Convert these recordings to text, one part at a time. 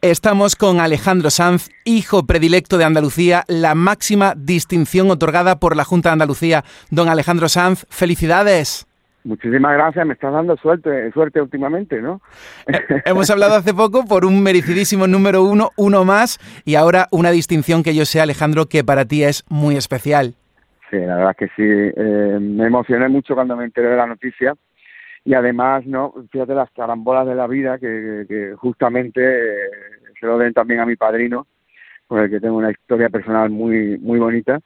Estamos con Alejandro Sanz, hijo predilecto de Andalucía, la máxima distinción otorgada por la Junta de Andalucía. Don Alejandro Sanz, felicidades. Muchísimas gracias, me estás dando suerte, suerte últimamente, ¿no? Eh, hemos hablado hace poco por un merecidísimo número uno, uno más, y ahora una distinción que yo sé, Alejandro, que para ti es muy especial. Sí, la verdad que sí, eh, me emocioné mucho cuando me enteré de la noticia y además, no, fíjate las carambolas de la vida que, justamente eh, se lo den también a mi padrino, con el que tengo una historia personal muy muy bonita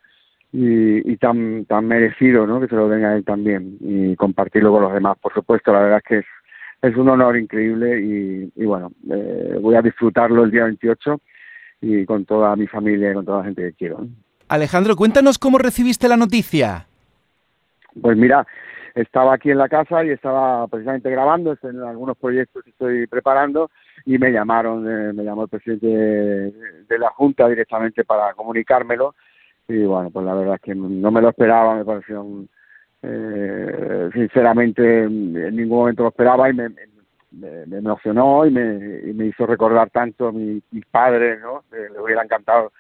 y, tan tan merecido, ¿no? Que se lo den a él también y compartirlo con los demás, por supuesto. La verdad es que es, es un honor increíble y, bueno, eh, voy a disfrutarlo el día 28 y con toda mi familia y con toda la gente que quiero. Alejandro, cuéntanos cómo recibiste la noticia. Pues mira, estaba aquí en la casa y estaba precisamente grabando en algunos proyectos que estoy preparando y me llamaron, eh, me llamó el presidente de, la Junta directamente para comunicármelo y bueno, pues la verdad es que no me lo esperaba, me pareció eh, sinceramente en ningún momento lo esperaba y me, me, emocionó y me, hizo recordar tanto a mis padres, ¿no? le hubiera encantado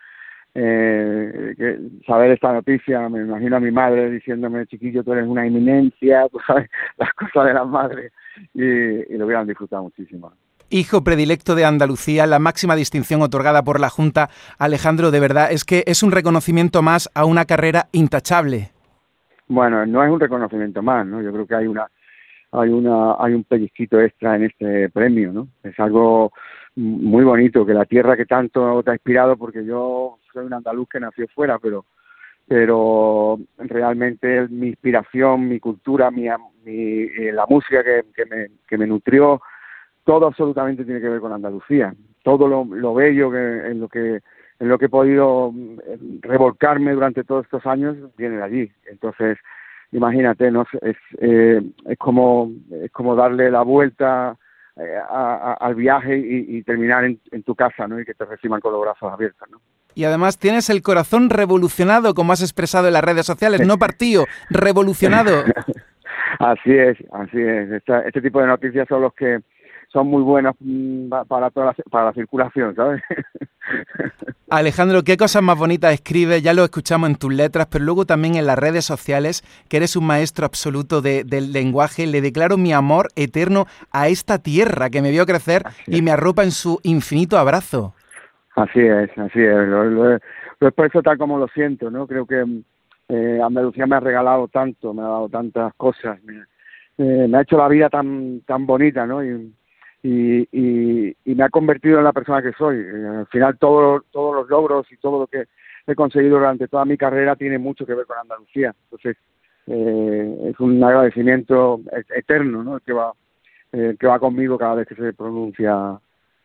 eh, que saber esta noticia, me imagino a mi madre diciéndome, chiquillo, tú eres una eminencia, sabes, las cosas de las madres, y, y lo hubieran disfrutado muchísimo. Hijo predilecto de Andalucía, la máxima distinción otorgada por la Junta, Alejandro, de verdad, es que es un reconocimiento más a una carrera intachable. Bueno, no es un reconocimiento más, ¿no? Yo creo que hay una, hay una, hay un pellizquito extra en este premio, ¿no? Es algo muy bonito, que la tierra que tanto te ha inspirado, porque yo soy un andaluz que nació fuera, pero pero realmente mi inspiración, mi cultura, mi, eh, la música que, que, me, que me nutrió, todo absolutamente tiene que ver con Andalucía. Todo lo, lo bello que, en lo que en lo que he podido mm, revolcarme durante todos estos años viene de allí. Entonces, imagínate, no es, eh, es como es como darle la vuelta eh, al viaje y, terminar en, tu casa, ¿no? Y que te reciban con los brazos abiertos, ¿no? Y además tienes el corazón revolucionado, como has expresado en las redes sociales, no partido, revolucionado. así es, así es. este tipo de noticias son los que son muy buenas mm, para toda la, para la circulación, ¿sabes? Alejandro, ¿qué cosas más bonitas escribes? Ya lo escuchamos en tus letras, pero luego también en las redes sociales, que eres un maestro absoluto del lenguaje. Le declaro mi amor eterno a esta tierra que me vio crecer y me arropa en su infinito abrazo. Así es, así es. Lo, lo, lo expreso tal como lo siento, ¿no? Creo que eh, Andalucía me ha regalado tanto, me ha dado tantas cosas, me, eh, me ha hecho la vida tan tan bonita, ¿no? Y, y, y, y, me ha convertido en la persona que soy. Eh, al final todo, todos los logros y todo lo que he conseguido durante toda mi carrera tiene mucho que ver con Andalucía. Entonces eh, es un agradecimiento eterno ¿no? que, va, eh, que va conmigo cada vez que se pronuncia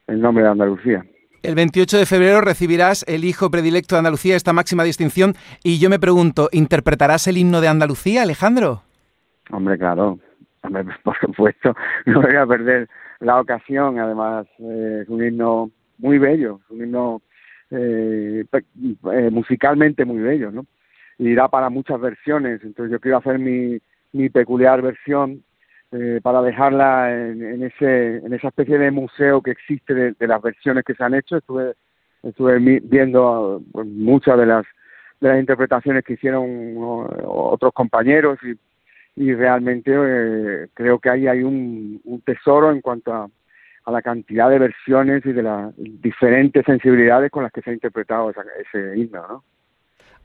el nombre de Andalucía. El 28 de febrero recibirás el hijo predilecto de Andalucía, esta máxima distinción, y yo me pregunto, ¿interpretarás el himno de Andalucía, Alejandro? Hombre, claro, por supuesto, no voy a perder la ocasión, además eh, es un himno muy bello, un himno eh, eh, musicalmente muy bello, ¿no? Y da para muchas versiones, entonces yo quiero hacer mi, mi peculiar versión eh, para dejarla en, en, ese, en esa especie de museo que existe de, las versiones que se han hecho. Estuve, estuve viendo pues, muchas de las, de las interpretaciones que hicieron otros compañeros y y realmente eh, creo que ahí hay un, tesoro en cuanto a, la cantidad de versiones y de las diferentes sensibilidades con las que se ha interpretado ese himno, ¿no?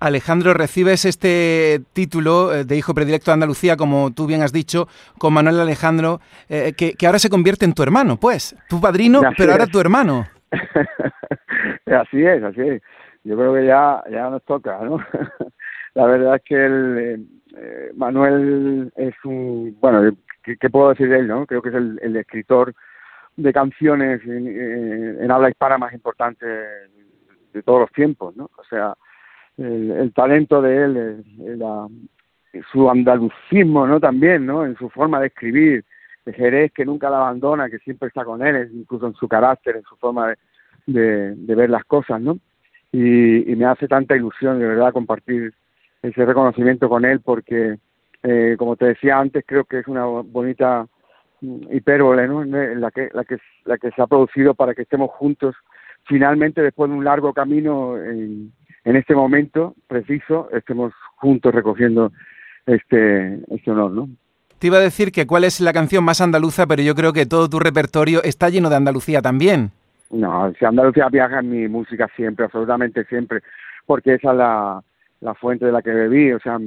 Alejandro, recibes este título eh, de hijo predilecto de Andalucía, como tú bien has dicho, con Manuel Alejandro, eh, que, ahora se convierte en tu hermano, pues. Tu padrino, pero ahora tu hermano. así es, así es. Yo creo que ya, ya nos toca, ¿no? la verdad es que el, eh, Manuel es un, bueno, ¿qué, puedo decir de él? no Creo que es el, escritor de canciones en, habla hispana más importante de todos los tiempos, ¿no? O sea, el, talento de él, su andalucismo, ¿no? También, ¿no? En su forma de escribir, de Jerez que nunca la abandona, que siempre está con él, incluso en su carácter, en su forma de, de, ver las cosas, ¿no? Y, y, me hace tanta ilusión, de verdad, compartir ese reconocimiento con él porque, eh, como te decía antes, creo que es una bonita mm, hipérbole, ¿no? La que, la que, la que se ha producido para que estemos juntos finalmente, después de un largo camino, en, en este momento preciso, estemos juntos recogiendo este, este honor, ¿no? Te iba a decir que cuál es la canción más andaluza, pero yo creo que todo tu repertorio está lleno de Andalucía también. No, si Andalucía viaja en mi música siempre, absolutamente siempre, porque esa es la, la fuente de la que bebí, o sea,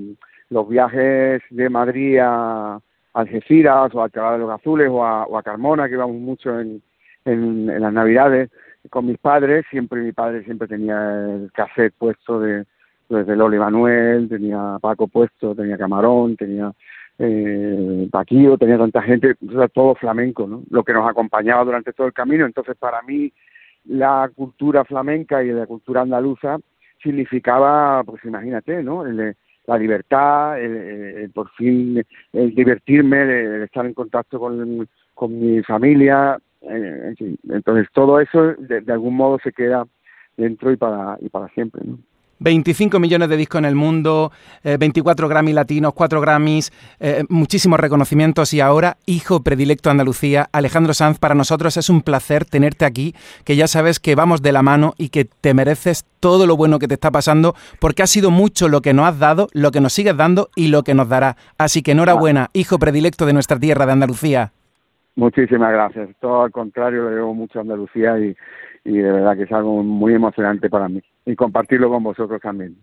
los viajes de Madrid a Algeciras o a Alcalá de los Azules o a, o a Carmona, que íbamos mucho en, las Navidades con mis padres, siempre mi padre siempre tenía el cassette puesto de desde Loli Manuel, tenía Paco puesto, tenía Camarón, tenía eh, Paquillo, tenía tanta gente, todo flamenco, ¿no? Lo que nos acompañaba durante todo el camino. Entonces, para mí, la cultura flamenca y la cultura andaluza significaba, pues imagínate, ¿no? la libertad, el, por fin el divertirme, el, estar en contacto con, con mi familia, eh, Entonces, todo eso de, de, algún modo se queda dentro y para, y para siempre, ¿no? 25 millones de discos en el mundo, 24 eh, Grammy latinos, 4 Grammys, eh, muchísimos reconocimientos y ahora hijo predilecto Andalucía. Alejandro Sanz, para nosotros es un placer tenerte aquí, que ya sabes que vamos de la mano y que te mereces todo lo bueno que te está pasando, porque ha sido mucho lo que nos has dado, lo que nos sigues dando y lo que nos dará. Así que enhorabuena, hijo predilecto de nuestra tierra, de Andalucía. Muchísimas gracias. Todo al contrario, le debo mucho a Andalucía y, y de verdad que es algo muy emocionante para mí y compartirlo con vosotros también.